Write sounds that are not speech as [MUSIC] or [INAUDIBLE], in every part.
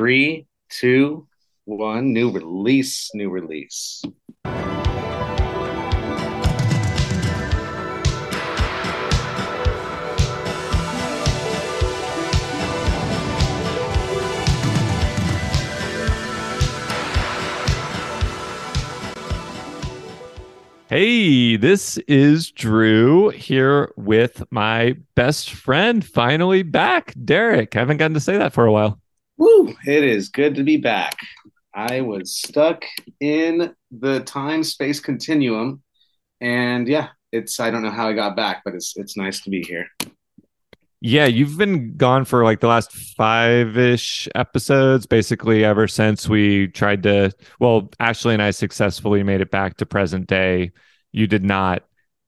Three, two, one. New release. New release. Hey, this is Drew here with my best friend, finally back, Derrick. I haven't gotten to say that for a while. Woo! It is good to be back. I was stuck in the time space continuum, and yeah, it's I don't know how I got back, but it's it's nice to be here. Yeah, you've been gone for like the last five ish episodes, basically ever since we tried to. Well, Ashley and I successfully made it back to present day. You did not.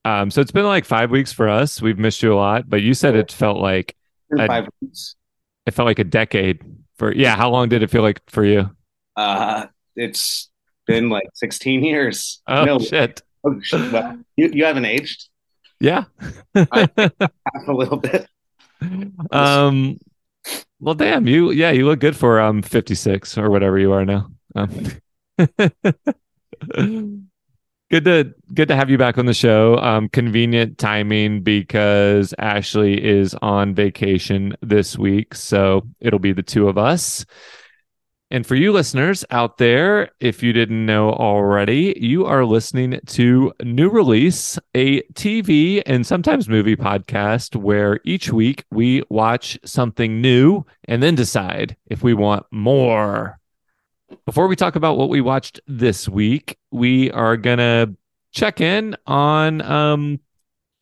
Um, so it's been like five weeks for us. We've missed you a lot, but you said it felt like a, five weeks. It felt like a decade for. Yeah, how long did it feel like for you? Uh, it's been like sixteen years. Oh no. shit! Oh, shit. Well, you you haven't aged. Yeah, [LAUGHS] a little bit. Um, well, damn you. Yeah, you look good for um 56 or whatever you are now. Um, [LAUGHS] good to good to have you back on the show. Um, convenient timing because Ashley is on vacation this week, so it'll be the two of us. And for you listeners out there, if you didn't know already, you are listening to New Release, a TV and sometimes movie podcast where each week we watch something new and then decide if we want more. Before we talk about what we watched this week, we are going to check in on um,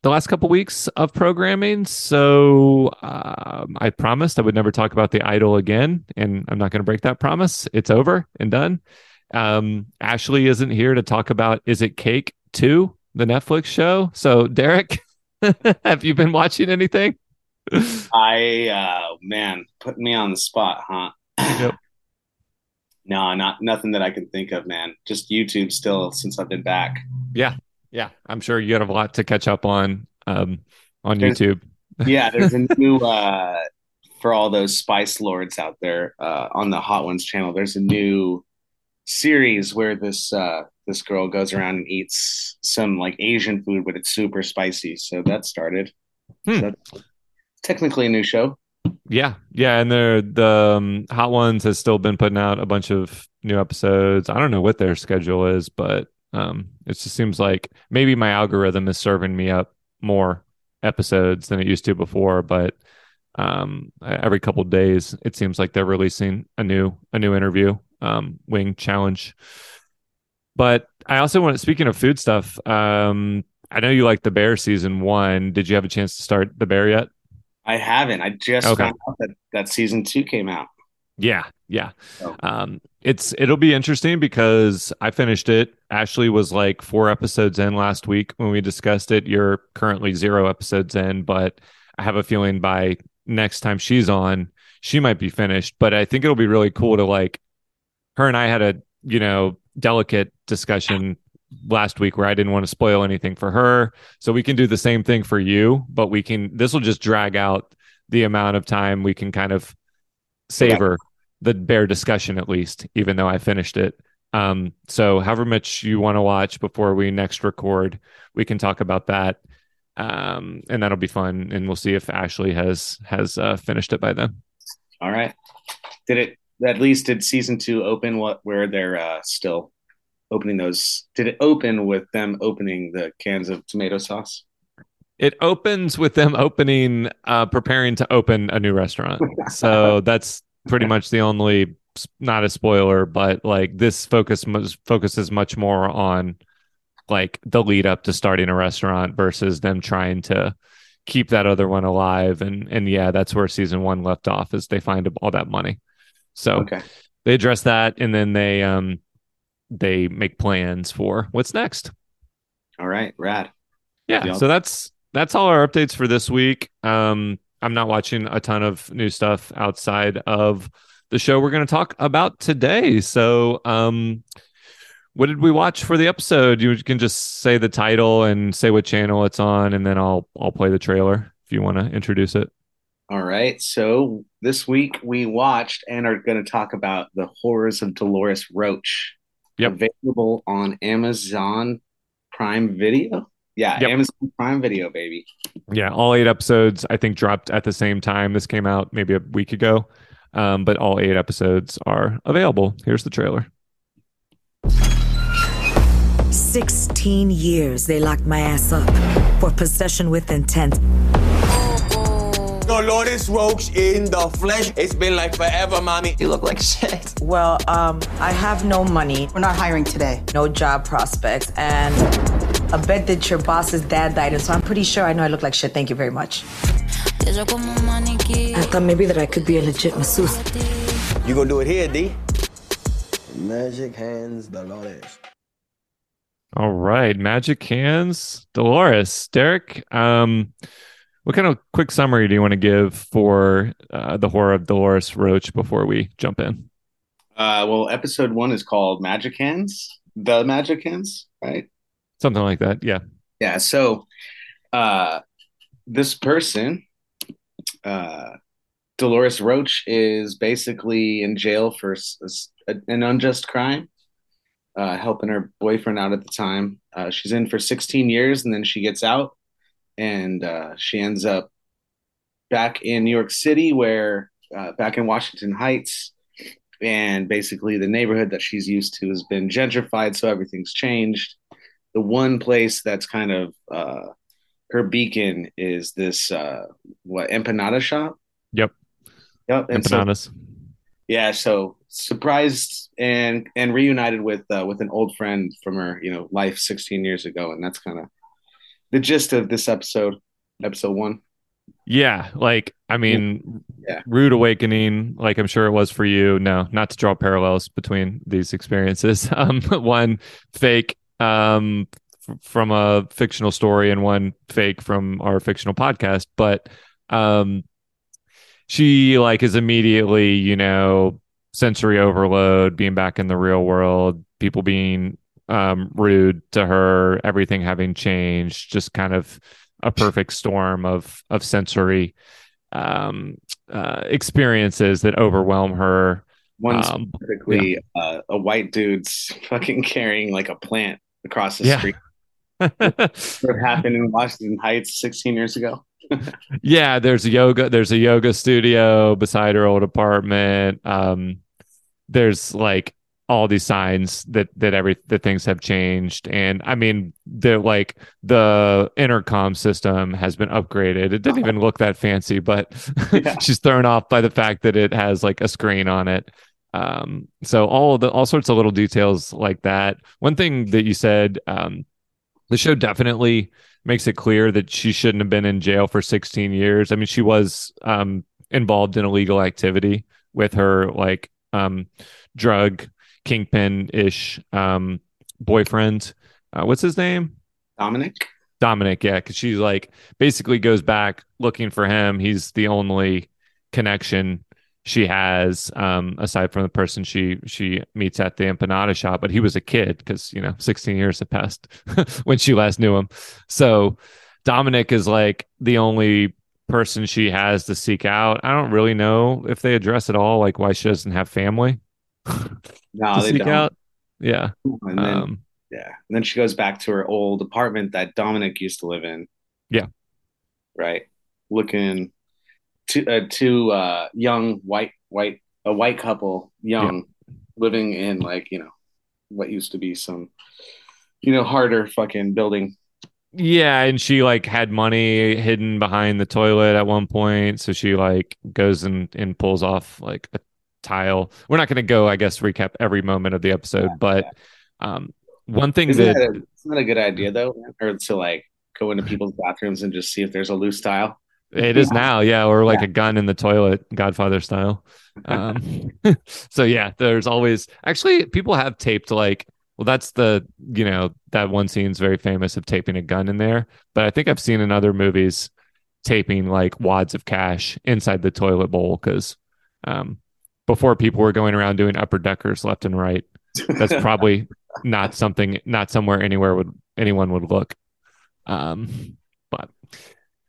the last couple weeks of programming. So um, I promised I would never talk about the idol again, and I'm not going to break that promise. It's over and done. Um, Ashley isn't here to talk about Is It Cake 2, the Netflix show. So, Derrick, [LAUGHS] have you been watching anything? I, uh, man, putting me on the spot, huh? Yep. No, not nothing that I can think of, man. Just YouTube still since I've been back. Yeah, yeah, I'm sure you have a lot to catch up on um, on there's, YouTube. [LAUGHS] yeah, there's a new uh, for all those spice lords out there uh, on the Hot Ones channel. There's a new series where this uh, this girl goes around and eats some like Asian food, but it's super spicy. So that started. Hmm. So technically a new show. Yeah, yeah, and the the um, Hot Ones has still been putting out a bunch of new episodes. I don't know what their schedule is, but um, it just seems like maybe my algorithm is serving me up more episodes than it used to before, but um, every couple days it seems like they're releasing a new a new interview um, wing challenge. But I also want speaking of food stuff, um, I know you like the Bear season one. Did you have a chance to start the Bear yet? I haven't. I just okay. found out that that season two came out. Yeah, yeah. Um, it's it'll be interesting because I finished it. Ashley was like four episodes in last week when we discussed it. You're currently zero episodes in, but I have a feeling by next time she's on, she might be finished. But I think it'll be really cool to like her and I had a you know delicate discussion last week where I didn't want to spoil anything for her. So we can do the same thing for you, but we can this will just drag out the amount of time we can kind of savor yeah the bear discussion at least, even though I finished it. Um, so however much you want to watch before we next record, we can talk about that. Um, and that'll be fun. And we'll see if Ashley has has uh, finished it by then. All right. Did it at least did season two open what where they're uh, still opening those? Did it open with them opening the cans of tomato sauce? It opens with them opening, uh, preparing to open a new restaurant. [LAUGHS] so that's pretty much the only not a spoiler, but like this focus focuses much more on like the lead up to starting a restaurant versus them trying to keep that other one alive. And and yeah, that's where season one left off is they find all that money. So okay. they address that and then they um they make plans for what's next. All right, rad. Yeah, so that's that's all our updates for this week. Um I'm not watching a ton of new stuff outside of the show we're going to talk about today. So, um, what did we watch for the episode? You can just say the title and say what channel it's on, and then I'll I'll play the trailer if you want to introduce it. All right. So this week we watched and are going to talk about the horrors of Dolores Roach. Yep. Available on Amazon Prime Video. Yeah, Yep. Amazon Prime Video, baby. Yeah, all eight episodes I think dropped at the same time. This came out maybe a week ago, um, but all eight episodes are available. Here's the trailer. 16 years they locked my ass up for possession with intent. Dolores Roach in the flesh. It's been like forever, mommy. You look like shit. Well, um, I have no money, We're not hiring today. no job prospects, and I bet that your boss's dad died, and so I'm pretty sure I know I look like shit. Thank you very much. Ella como. I thought maybe that I could be a legit masseuse. You gonna do it here, D? Magic hands, Dolores. All right, Magic Hands, Dolores, Derrick. Um, what kind of quick summary do you want to give for uh, the horror of Dolores Roach before we jump in? Uh, well, episode one is called Magic Hands. The Magic Hands, right? Something like that. Yeah. Yeah. So, uh, this person, uh, Dolores Roach, is basically in jail for s- an unjust crime, uh, helping her boyfriend out at the time. Uh, she's in for 16 years and then she gets out and uh, she ends up back in New York City, where uh, back in Washington Heights. And basically, the neighborhood that she's used to has been gentrified, so everything's changed. The one place that's kind of uh, her beacon is this uh, what empanada shop. Yep. Yep. And so, Empanadas. yeah, so surprised and and reunited with uh, with an old friend from her you know life 16 years ago, and that's kind of the gist of this episode, episode one. Yeah, like I mean, Yeah. rude awakening, like I'm sure it was for you. No, not to draw parallels between these experiences. [LAUGHS] Um, one fake um f- from a fictional story and one fake from our fictional podcast, but um she like is immediately, you know, sensory overload, being back in the real world, people being um rude to her, everything having changed, just kind of a perfect storm of of sensory um uh experiences that overwhelm her One's Um, specifically uh, a white dude's [LAUGHS] fucking carrying like a plant across the Yeah. street. [LAUGHS] What happened in Washington Heights 16 years ago? [LAUGHS] yeah there's a yoga there's a yoga studio beside her old apartment um there's like all these signs that that every that things have changed. And i mean the like the intercom system has been upgraded. It didn't even look that fancy but [LAUGHS] Yeah. she's thrown off by the fact that it has like a screen on it. Um so all the all sorts of little details like that. One thing that you said um the show definitely makes it clear that she shouldn't have been in jail for 16 years. I mean, she was um, involved in illegal activity with her like um, drug kingpin ish um, boyfriend. Uh, what's his name? Dominic? Dominic. Yeah, because she's like basically goes back looking for him. He's the only connection she has um aside from the person she she meets at the empanada shop but he was a kid because you know 16 years had passed [LAUGHS] when she last knew him so dominic is like the only person she has to seek out i don't really know if they address at all like why she doesn't have family No, they don't. out yeah And then, um yeah. And then she goes back to her old apartment that Dominic used to live in. Yeah. Right. Looking to uh, two uh, young white white a white couple, young, living in like you know what used to be some you know harder fucking building. Yeah, and she like had money hidden behind the toilet at one point, so she like goes and and pulls off like a tile. We're not going to go, I guess, recap every moment of the episode, but um, one thing Isn't that that a, isn't a good idea though, or to like go into people's bathrooms and just see if there's a loose tile? it is now, yeah, or like Yeah. a gun in the toilet, Godfather style. Um, [LAUGHS] so yeah, there's always actually people have taped like well, that's the you know that one scene's very famous of taping a gun in there, but I think I've seen in other movies taping like wads of cash inside the toilet bowl because um, before people were going around doing upper deckers left and right. That's [LAUGHS] probably not something, not somewhere anywhere would anyone would look. Um, but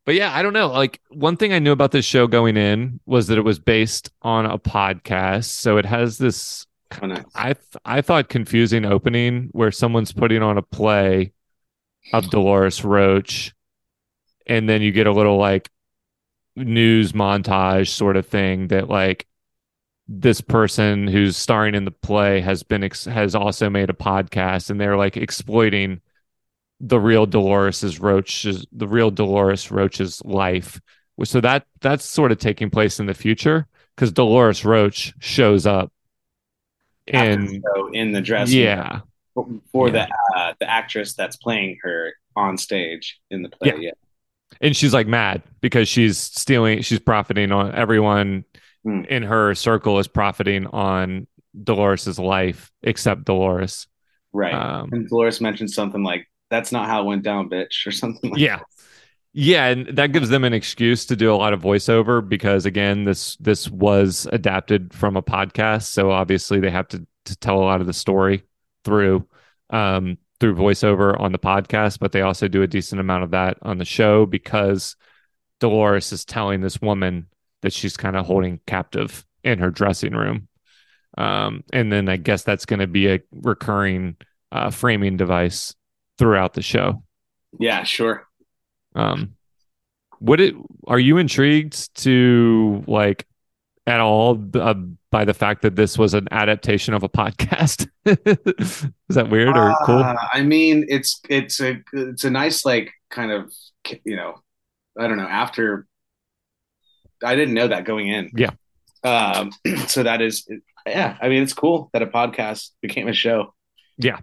but yeah, I don't know. Like one thing I knew about this show going in was that it was based on a podcast, so it has this Oh, nice. I th- I thought confusing opening where someone's putting on a play of Dolores Roach, and then you get a little like news montage sort of thing that like this person who's starring in the play has been ex- has also made a podcast, and they're like exploiting the real Dolores Roach's the real Dolores Roach's life. So that that's sort of taking place in the future because Dolores Roach shows up and in the dress, yeah, for, for Yeah. the uh, the actress that's playing her on stage in the play. Yeah. Yeah, and she's like mad because she's stealing, she's profiting on everyone Hmm. in her circle is profiting on Dolores's life except Dolores. right. Um, and Dolores mentioned something like, "That's not how it went down, bitch," or something. Like yeah yeah and that gives them an excuse to do a lot of voiceover because again this this was adapted from a podcast so obviously they have to, to tell a lot of the story through um through voiceover on the podcast but they also do a decent amount of that on the show because dolores is telling this woman that she's kind of holding captive in her dressing room um and then i guess that's going to be a recurring uh framing device throughout the show Yeah, sure. um, would it? Are you intrigued to like at all uh, by the fact that this was an adaptation of a podcast? [LAUGHS] Is that weird or cool? Uh, I mean, it's it's a it's a nice like kind of you know, I don't know. After I didn't know that going in. Yeah. Um. [CLEARS THROAT] So that is, yeah. I mean, it's cool that a podcast became a show. Yeah.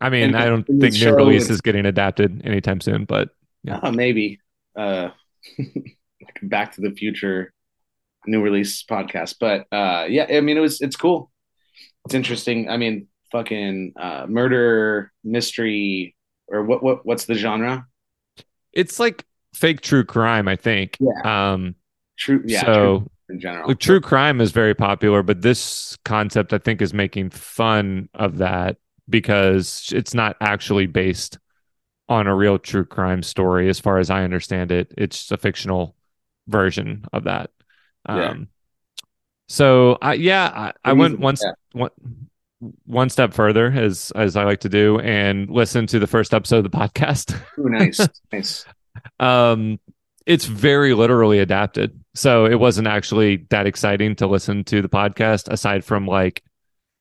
I mean, and- I don't think new release is- getting adapted anytime soon, but Yeah. Uh, maybe. Uh, [LAUGHS] like Back to the Future new release podcast, but uh, yeah. I mean, it was it's cool. It's interesting. I mean, fucking uh, murder mystery or what what what's the genre? it's like fake true crime. I think. Yeah. Um. True. Yeah. so true in general. like, true crime is very popular, but this concept I think is making fun of that because it's not actually based on a real true crime story, as far as I understand it. It's a fictional version of that. Yeah. Um, so I, yeah, I, I went one, yeah. one one step further, as as I like to do, and listen to the first episode of the [LAUGHS] podcast. Ooh, nice, nice. [LAUGHS] um it's very literally adapted. So it wasn't actually that exciting to listen to the podcast aside from like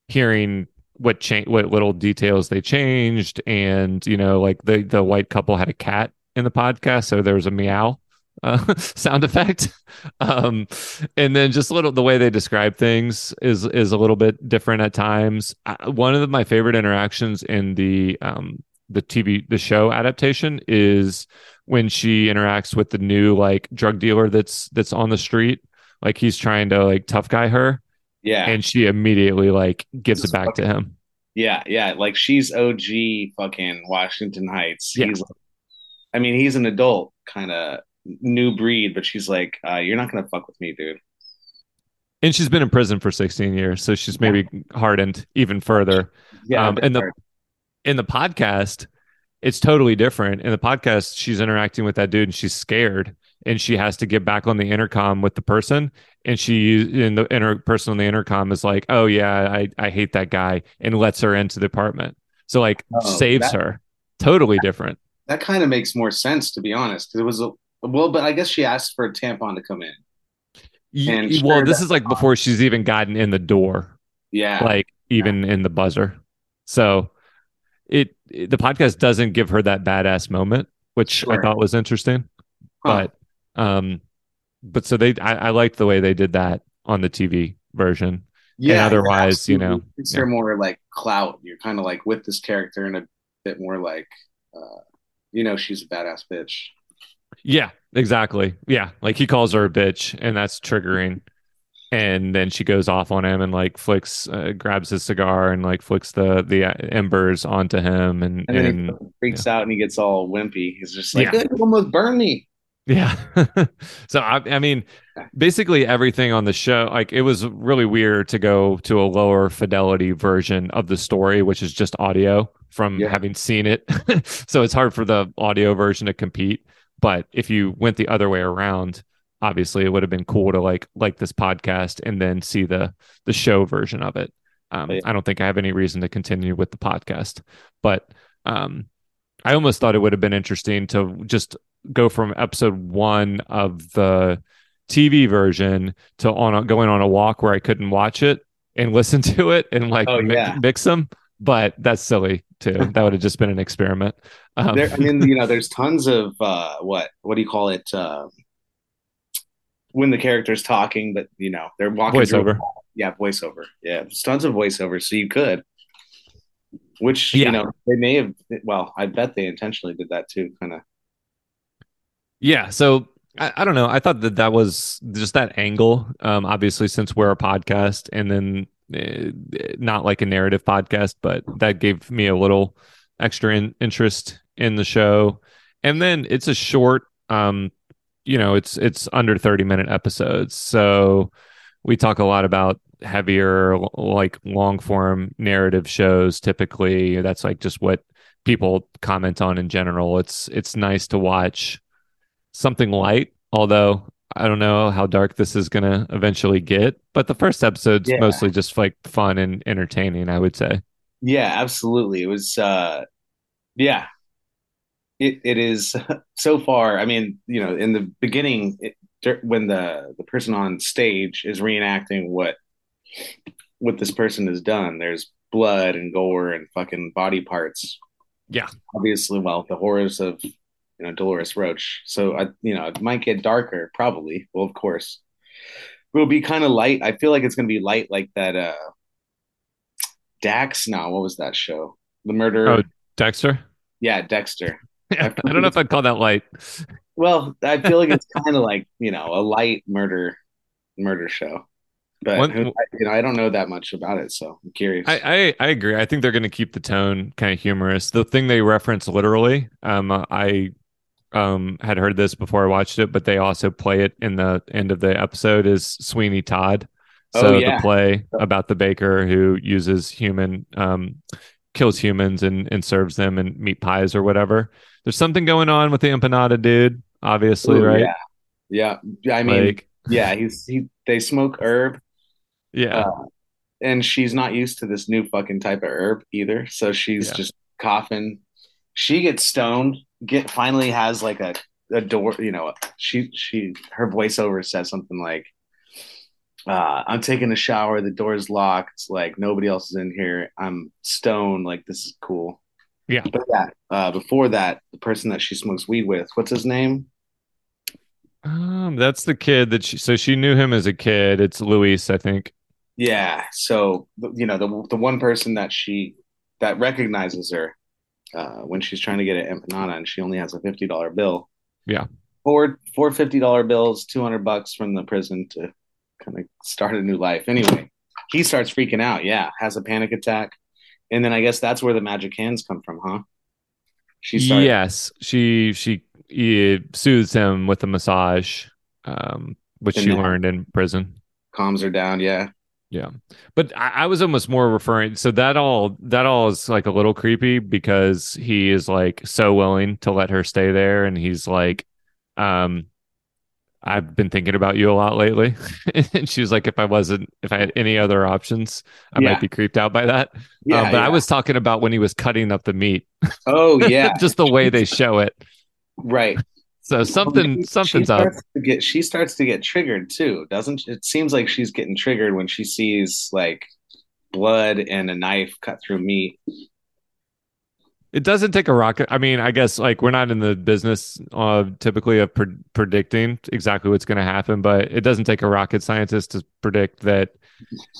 hearing what what little details they changed and you know like the the white couple had a cat in the podcast so there was a meow uh, [LAUGHS] sound effect. [LAUGHS] Um and then just little the way they describe things is is a little bit different at times. I, one of the, my favorite interactions in the um the tv the show adaptation is when she interacts with the new like drug dealer that's that's on the street like he's trying to like tough guy her Yeah, and she immediately like gives it back to him yeah, yeah. Like she's OG fucking Washington Heights. Yeah. He's, I mean, he's an adult kind of new breed, but she's like, uh, you're not gonna fuck with me, dude. and she's been in prison for 16 years so she's maybe hardened even further Yeah, Um, and the- in the podcast it's totally different. In the podcast she's interacting with that dude and she's scared and she has to get back on the intercom with the person. And she and the inter- person on the intercom is like oh yeah i i hate that guy and lets her into the apartment. So like Oh, saves that- her. Totally different. That kind of makes more sense to be honest. 'cause it was a well, but I guess she asked for a tampon to come in. Y- And well this is like before she's even gotten in the door Yeah, like even in the buzzer. So it, it- the podcast doesn't give her that badass moment which i thought was interesting Huh. but um but so they I, I liked the way they did that on the tv version yeah. otherwise, you know, it's yeah. more like clout. You're kind of like with this character and a bit more like, uh, you know, she's a badass bitch. yeah exactly yeah like he calls her a bitch and that's triggering and then she goes off on him and like flicks uh, grabs his cigar and like flicks the the uh, embers onto him and And then and he freaks out and he gets all wimpy. He's just like, Yeah. "It almost burned me." Yeah. [LAUGHS] so I, I mean, basically everything on the show, like it was really weird to go to a lower fidelity version of the story, which is just audio from Yeah. having seen it. [LAUGHS] so it's hard for the audio version to compete. But if you went the other way around, obviously it would have been cool to like like this podcast and then see the the show version of it. Um, Yeah. I don't think I have any reason to continue with the podcast, but um, I almost thought it would have been interesting to just go from episode one of the TV version to on a, going on a walk where I couldn't watch it and [LAUGHS] listen to it and like Oh, mi- yeah. mix them. But that's silly too. [LAUGHS] that would have just been an experiment. Um, There, I mean, you know, [LAUGHS] there's tons of uh, what what do you call it? Uh, when the character's talking, but you know they're walking voiceover. Yeah, voiceover. Yeah, there's tons of voiceover, so you could. Which Yeah. you know they may have. Well, I bet they intentionally did that too. Kind of. Yeah. So I, I don't know. I thought that that was just that angle. Um, obviously, since we're a podcast, and then uh, not like a narrative podcast, but that gave me a little extra in, interest in the show. And then it's a short. Um, you know, it's it's under thirty minute episodes, so we talk a lot about heavier like long form narrative shows typically that's like just what people comment on in general it's it's nice to watch something light although i don't know how dark this is going to eventually get but the first episode's Yeah. mostly just like fun and entertaining i would say Yeah, absolutely. It was. uh Yeah, it it is [LAUGHS] so far. I mean, you know, in the beginning, it, when the the person on stage is reenacting what what this person has done, there's blood and gore and fucking body parts. Yeah. obviously. Well, the horrors of you know Dolores Roach. So I, you know, it might get darker, probably. Well, of course, it will be kind of light. I feel like it's going to be light, like that. uh Dax. now. what was that show? The murder. Oh. dexter Yeah, Dexter. [LAUGHS] i don't know if i'd call that light Well, I feel like it's [LAUGHS] kind of like you know a light murder murder show, but One- who- you know I don't know that much about it, so I'm curious. I, I I agree. I think they're going to keep the tone kind of humorous. The thing they reference literally, um, I um had heard this before I watched it, but they also play it in the end of the episode is Sweeney Todd. Oh, So yeah. the play about the baker who uses human um kills humans and and serves them in meat pies or whatever. There's something going on with the empanada dude, obviously, Ooh, right? Yeah, yeah. Yeah, I mean, like yeah, he's he. They smoke herb, yeah. uh, and she's not used to this new fucking type of herb either. So she's Yeah. just coughing. She gets stoned. Get finally has like a a door. You know, she she her voiceover says something like, uh, "I'm taking a shower. The door's locked. Like nobody else is in here. I'm stoned. Like this is cool." Yeah. But yeah, uh, before that, the person that she smokes weed with, what's his name? Um, that's the kid that she so she knew him as a kid. It's Luis, I think. Yeah. So you know the the one person that she that recognizes her uh, when she's trying to get an empanada and she only has a fifty dollar bill. Yeah. Four four fifty dollar bills, two hundred bucks from the prison to kind of start a new life. Anyway, he starts freaking out. Yeah, has a panic attack, and then I guess that's where the magic hands come from, huh? She starts. Yes, she she soothes him with a massage, um, which And she learned in prison. calms her down. Yeah. Yeah, but I, I was almost more referring. So that all that all is like a little creepy because he is like so willing to let her stay there, and he's like, um, I've been thinking about you a lot lately, [LAUGHS] and she was like, if I wasn't, if I had any other options, I Yeah. might be creeped out by that. Yeah. Um, but I was talking about when he was cutting up the meat, Oh [LAUGHS] yeah. just the way they show it. right. So something She something's up. get she starts to get triggered too, doesn't? It seems like she's getting triggered when she sees like blood and a knife cut through meat. It doesn't take a rocket. I mean, I guess like we're not in the business of typically of pre- predicting exactly what's going to happen, but it doesn't take a rocket scientist to predict that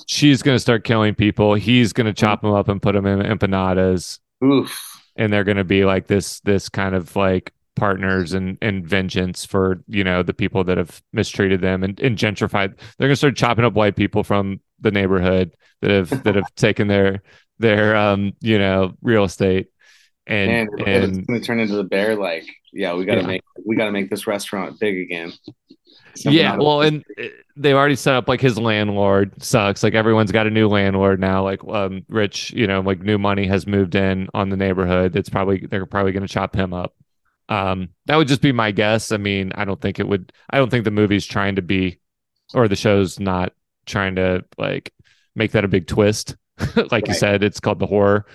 she's going to start killing people. He's going to chop them up and put them in empanadas, Oof. and they're going to be like this this kind of like partners and and vengeance for you know the people that have mistreated them and, and gentrified. They're going to start chopping up white people from the neighborhood that have that have [LAUGHS] taken their their um you know real estate and And, and it's gonna turn into the bear like, yeah, we gotta Yeah. make we gotta make this restaurant big again. Something yeah well and uh, they've already set up like his landlord sucks like everyone's got a new landlord now like um rich you know like new money has moved in on the neighborhood it's probably they're probably going to chop him up Um, that would just be my guess. I mean, I don't think it would. I don't think the movie's trying to be, or the show's not trying to like make that a big twist. [LAUGHS] like you said, it's called the horror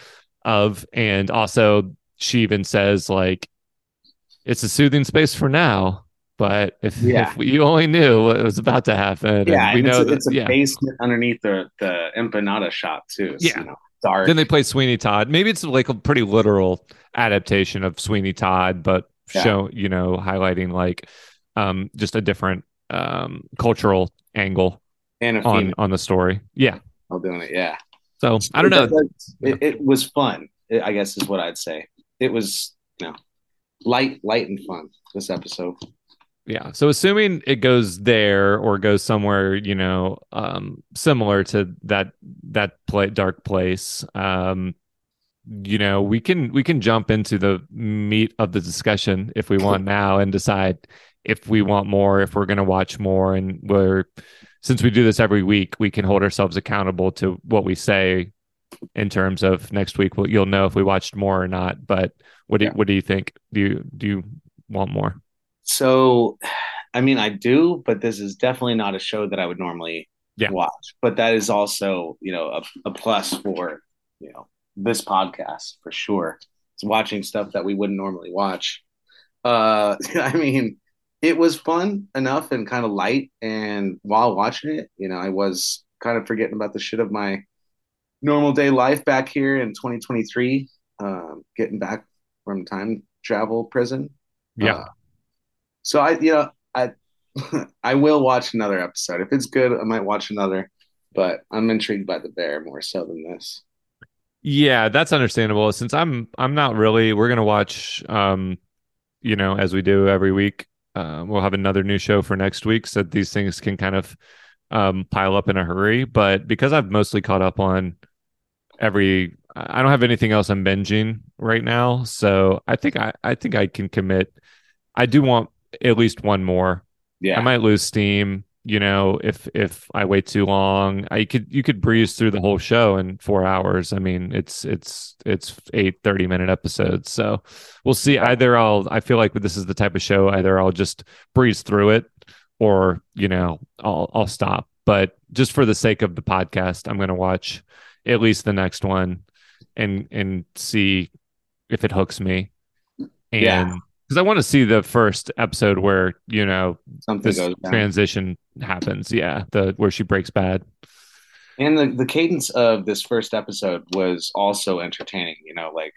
of, and also she even says like, it's a soothing space for now. But if, Yeah. if you only knew what was about to happen, Yeah, and we know it's, a, that, it's a yeah. basement underneath the the empanada shop too. It's, Yeah. you know, dark. Then they play Sweeney Todd. Maybe it's like a pretty literal adaptation of Sweeney Todd, but Yeah. show you know highlighting like um just a different um cultural angle and a on on the story. Yeah. I'm doing it. Yeah, So I don't know. It, it was fun. I guess is what I'd say. It was you know light, light and fun. This episode. Yeah. So assuming it goes there or goes somewhere, you know, um, similar to that that play dark place, um, you know, we can we can jump into the meat of the discussion if we want [LAUGHS] now and decide if we want more, if we're going to watch more, and we're since we do this every week, we can hold ourselves accountable to what we say in terms of next week. Well, you'll know if we watched more or not. But what do you, Yeah. what do you think? Do you do you want more? So, I mean, I do, but this is definitely not a show that I would normally Yeah. watch. But that is also, you know, a, a plus for, you know, this podcast for sure. It's watching stuff that we wouldn't normally watch. Uh, [LAUGHS] I mean, it was fun enough and kind of light. And while watching it, you know, I was kind of forgetting about the shit of my normal day life back here in 2023, um, getting back from time travel prison. Yeah. Uh, so I, you know, I, [LAUGHS] I will watch another episode. If it's good, I might watch another. But I'm intrigued by the bear more so than this. Yeah, that's understandable. Since I'm I'm not really we're gonna watch um you know, as we do every week. Uh, we'll have another new show for next week so that these things can kind of um pile up in a hurry. But because I've mostly caught up on every I don't have anything else I'm binging right now. So I think I, I think I can commit. I do want at least one more. Yeah, I might lose steam, you know, if if I wait too long. I could you could breeze through the whole show in 4 hours. I mean, it's it's it's eight 30 minute episodes. So we'll see either I'll I feel like this is the type of show either I'll just breeze through it or, you know, I'll I'll stop. But just for the sake of the podcast, I'm going to watch at least the next one and and see if it hooks me. And Yeah. Because I want to see the first episode where, you know, something this transition happens. Yeah, the where she breaks bad. and the, the cadence of this first episode was also entertaining you know like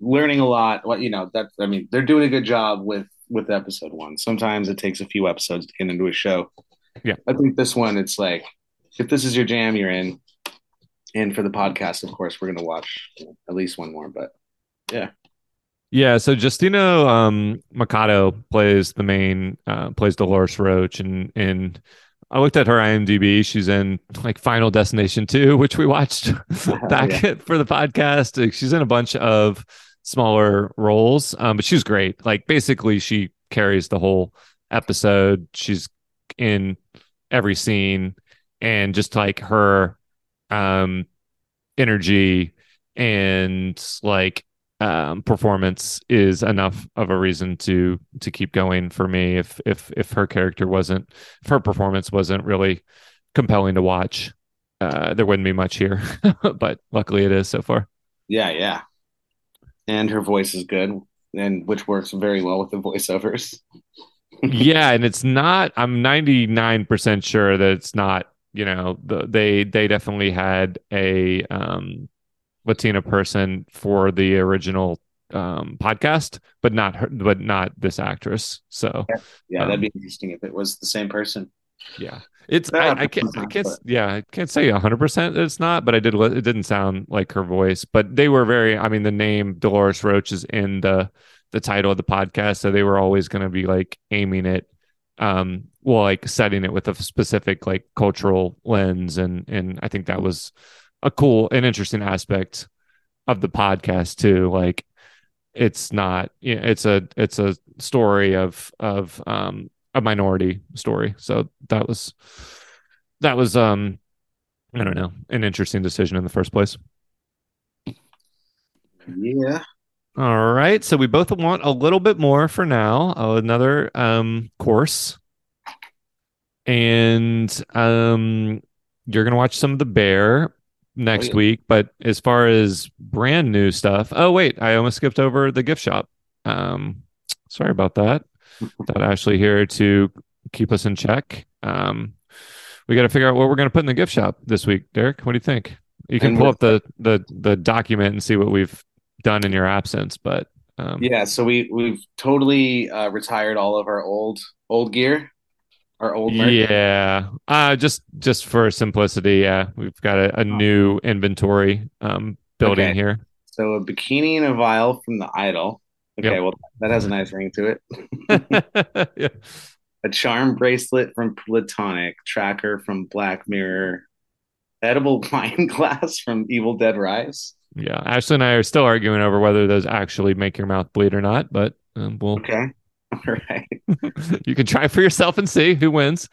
learning a lot what you know that i mean they're doing a good job with with episode one sometimes it takes a few episodes to get into a show Yeah. i think this one it's like if this is your jam you're in and for the podcast of course we're going to watch at least one more but Yeah, so Justina um Machado plays the main uh plays Dolores Roach and and I looked at her IMDb. She's in like Final Destination 2, [LAUGHS] which we watched [LAUGHS] back [LAUGHS] for the podcast. She's in a bunch of smaller roles, um, but she's great. Like basically, she carries the whole episode. She's in every scene, and just like her um, energy and like um, performance is enough of a reason to to keep going for me. If if if her character wasn't, if her performance wasn't really compelling to watch, uh, there wouldn't be much here. [LAUGHS] but luckily, it is so far. yeah yeah and her voice is good and which works very well with the voiceovers [LAUGHS] yeah, and it's not. I'm 99 percent sure that it's not. You know, the, they they definitely had a um, Latina person for the original um, podcast, but not her, but not this actress. So yeah Um, that'd be interesting if it was the same person yeah, it's Yeah, I, I can't I can't but- yeah I can't say 100 percent it's not, but I did it didn't sound like her voice. But they were very. I mean, the name Dolores Roach is in the the title of the podcast, so they were always going to be like aiming it um well like setting it with a specific like cultural lens and and I think that was a cool and interesting aspect of the podcast too like it's not you know, it's a it's a story of of um a minority story so that was that was um I don't know an interesting decision in the first place Yeah. All right. So we both want a little bit more for now. Uh, another um course. And um you're gonna watch some of the bear next yeah. week. But as far as brand new stuff, oh wait, I almost skipped over the gift shop. Um sorry about that. Without Ashley here to keep us in check. Um we got to figure out what we're going to put in the gift shop this week, Derrick. What do you think? You can And pull up the the the document and see what we've done in your absence, but um, Yeah, so we we've totally uh, retired all of our old old gear, our old merch. yeah, uh, just just for simplicity, yeah, we've got a, a new inventory um, building Okay. here. So a bikini and a vial from the Idol. Okay, Yep. well that has a nice ring to it. [LAUGHS] [LAUGHS] yeah. A charm bracelet from Platonic, tracker from Black Mirror, edible [LAUGHS] wine glass from Evil Dead Rise. yeah, Ashley and I are still arguing over whether those actually make your mouth bleed or not, but um, we'll Okay, all [LAUGHS] right. [LAUGHS] you can try for yourself and see who wins.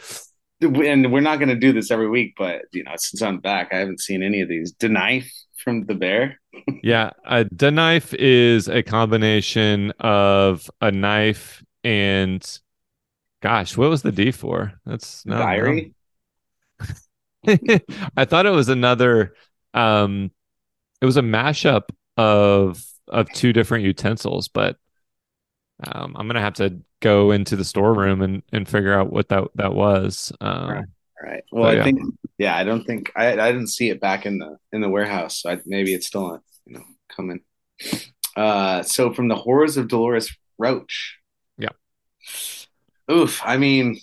And we're not going to do this every week, but you know, since I'm back, I haven't seen any of these. The knife from the bear. [LAUGHS] Yeah, a the knife is a combination of a knife and gosh, what was the D for? That's no, diary. I thought it was another um it was a mashup of of two different utensils, but um I'm gonna have to go into the storeroom and and figure out what that that was. Um Right. Right. Well, yeah. I think yeah, I don't think I I didn't see it back in the in the warehouse. So I, maybe it's still not, you know coming. Uh, so from the horrors of Dolores Roach. Yeah. Oof. I mean,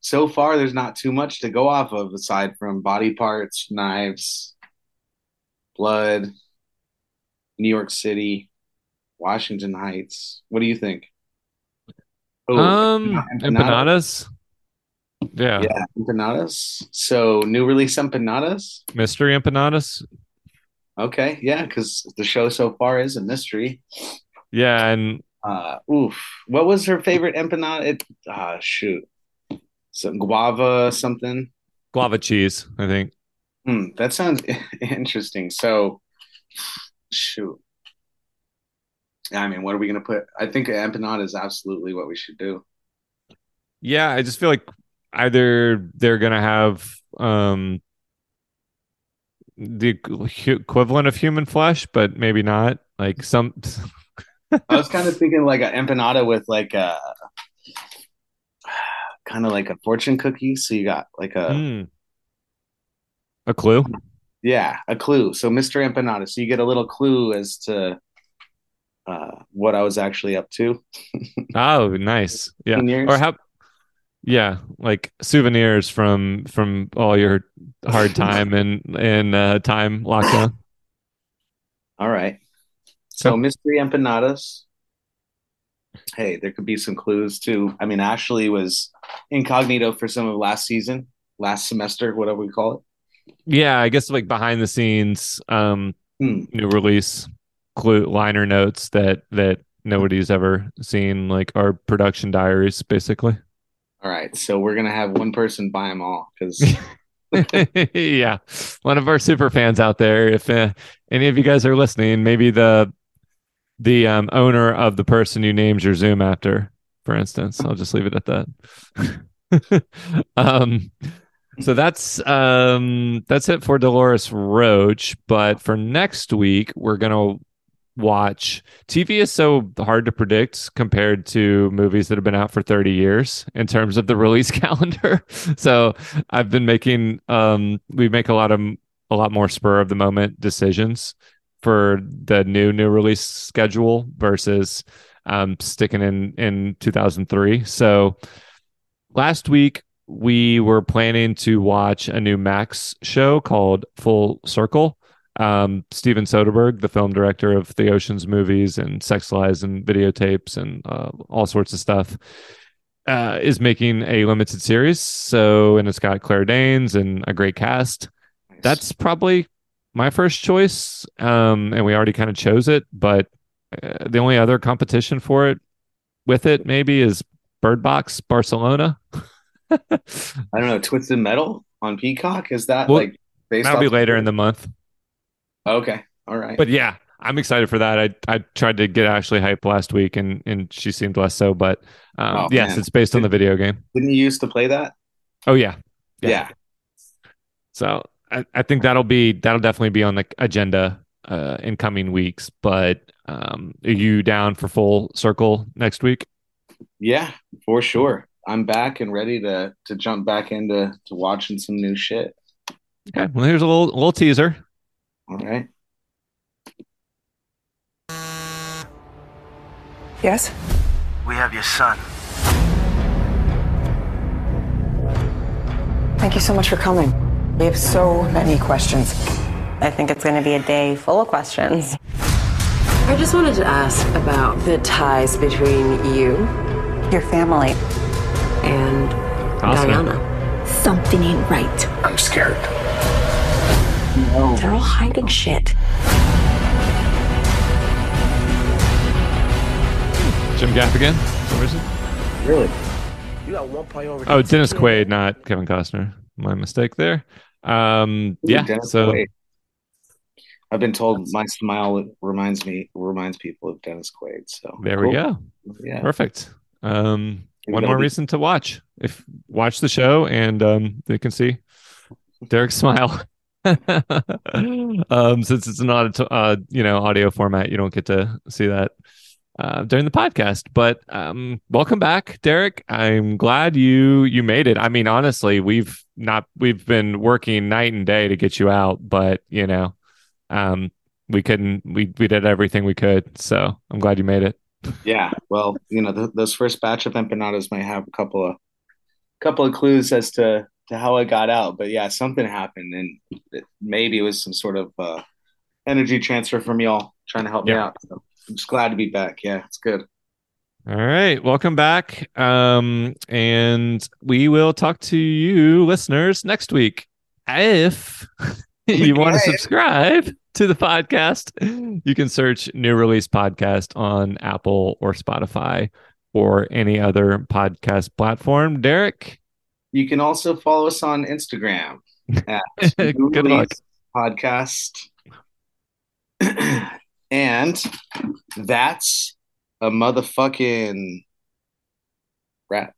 so far there's not too much to go off of aside from body parts, knives, blood, New York City, Washington Heights. What do you think? Oh, um empanada- empanadas. Yeah. Yeah, empanadas. So new release empanadas. Mystery empanadas. Okay, yeah, because the show so far is a mystery. Yeah, and Uh, oof. What was her favorite empanada? It, ah, shoot. Some guava something. guava cheese, I think. Hmm, that sounds [LAUGHS] interesting. So, shoot. I mean, what are we gonna put? I think empanada is absolutely what we should do. Yeah, I just feel like either they're gonna have um the equivalent of human flesh, but maybe not. Like some [LAUGHS] I was kind of thinking like an empanada with like a kind of like a fortune cookie. So you got like a Hmm. a clue. Yeah, a clue. So Mr. Empanada. So you get a little clue as to uh, what I was actually up to. [LAUGHS] Oh, nice. Yeah. Souvenirs? Or how yeah, like souvenirs from from all your hard time and and uh time lockdown. All right. So mystery empanadas. Hey, there could be some clues too. I mean, Ashley was incognito for some of last season, last semester, whatever we call it. Yeah, I guess like behind the scenes um Hmm. new release clue liner notes that that nobody's ever seen like our production diaries basically All right. So we're gonna have one person buy them all because [LAUGHS] [LAUGHS] yeah one of our super fans out there if uh, any of you guys are listening maybe the the um, owner of the person you named your zoom after for instance i'll just leave it at that [LAUGHS] um so that's um that's it for dolores roach but for next week we're gonna watch. Tv is so hard to predict compared to movies that have been out for 30 years in terms of the [LAUGHS] release calendar. [LAUGHS] So i've been making um we make a lot of a lot more spur of the moment decisions for the new new release schedule versus um sticking in in 2003 so last week we were planning to watch a new max show called full circle um, Steven Soderbergh, the film director of the Ocean's movies and Sex Lies and videotapes and uh, all sorts of stuff, uh, is making a limited series. So, and it's got Claire Danes and a great cast. That's probably my first choice. Um, and we already kind of chose it, but uh, the only other competition for it with it maybe is Bird Box Barcelona. [LAUGHS] I don't know. Twisted Metal on Peacock is that Well, like based That'll be later in the month. Okay. All right. But yeah, I'm excited for that. I I tried to get Ashley hype last week, and and she seemed less so. But um, Oh, yes, man. it's based on the video game. Didn't you used to play that? Oh yeah, Yeah. Yeah. So I, I think that'll be that'll definitely be on the agenda uh, in coming weeks. But um, are you down for full circle next week? Yeah, for sure. I'm back and ready to to jump back into to watching some new shit. Okay. Well, here's a little little teaser. All right. Yes? We have your son. Thank you so much for coming. We have so many questions. I think it's going to be a day full of questions. I just wanted to ask about the ties between you Your family. and Awesome. Diana. Something ain't right. I'm scared. They're all hiding shit. Jim Gaffigan. for some reason. Really? You got one priority. Oh, Dennis Quaid, not Kevin Costner. My mistake there. Um, yeah. Dennis so Quaid. I've been told my smile reminds me reminds people of Dennis Quaid. So there we go. Yeah. Perfect. Um, one more be- reason to watch. If watch the show and um, they can see Derrick [LAUGHS] smile. [LAUGHS] um, since it's an audio, uh, you know, audio format, you don't get to see that uh, during the podcast. But um, welcome back, Derrick. I'm glad you you made it. I mean, honestly, we've not we've been working night and day to get you out, but you know, um, we couldn't. We we did everything we could. So I'm glad you made it. Yeah. Well, you know, th those first batch of empanadas might have a couple of couple of clues as to to how I got out, but yeah, something happened, and it, maybe it was some sort of uh, energy transfer from y'all trying to help me out. So I'm just glad to be back. Yeah, it's good. All right, welcome back. Um, and we will talk to you listeners next week. If [LAUGHS] you want to subscribe to the podcast, you can search New Release Podcast on Apple or Spotify or any other podcast platform. Derrick, You can also follow us on Instagram [LAUGHS] at Good luck. Podcast. [CLEARS THROAT] and that's a motherfucking rat.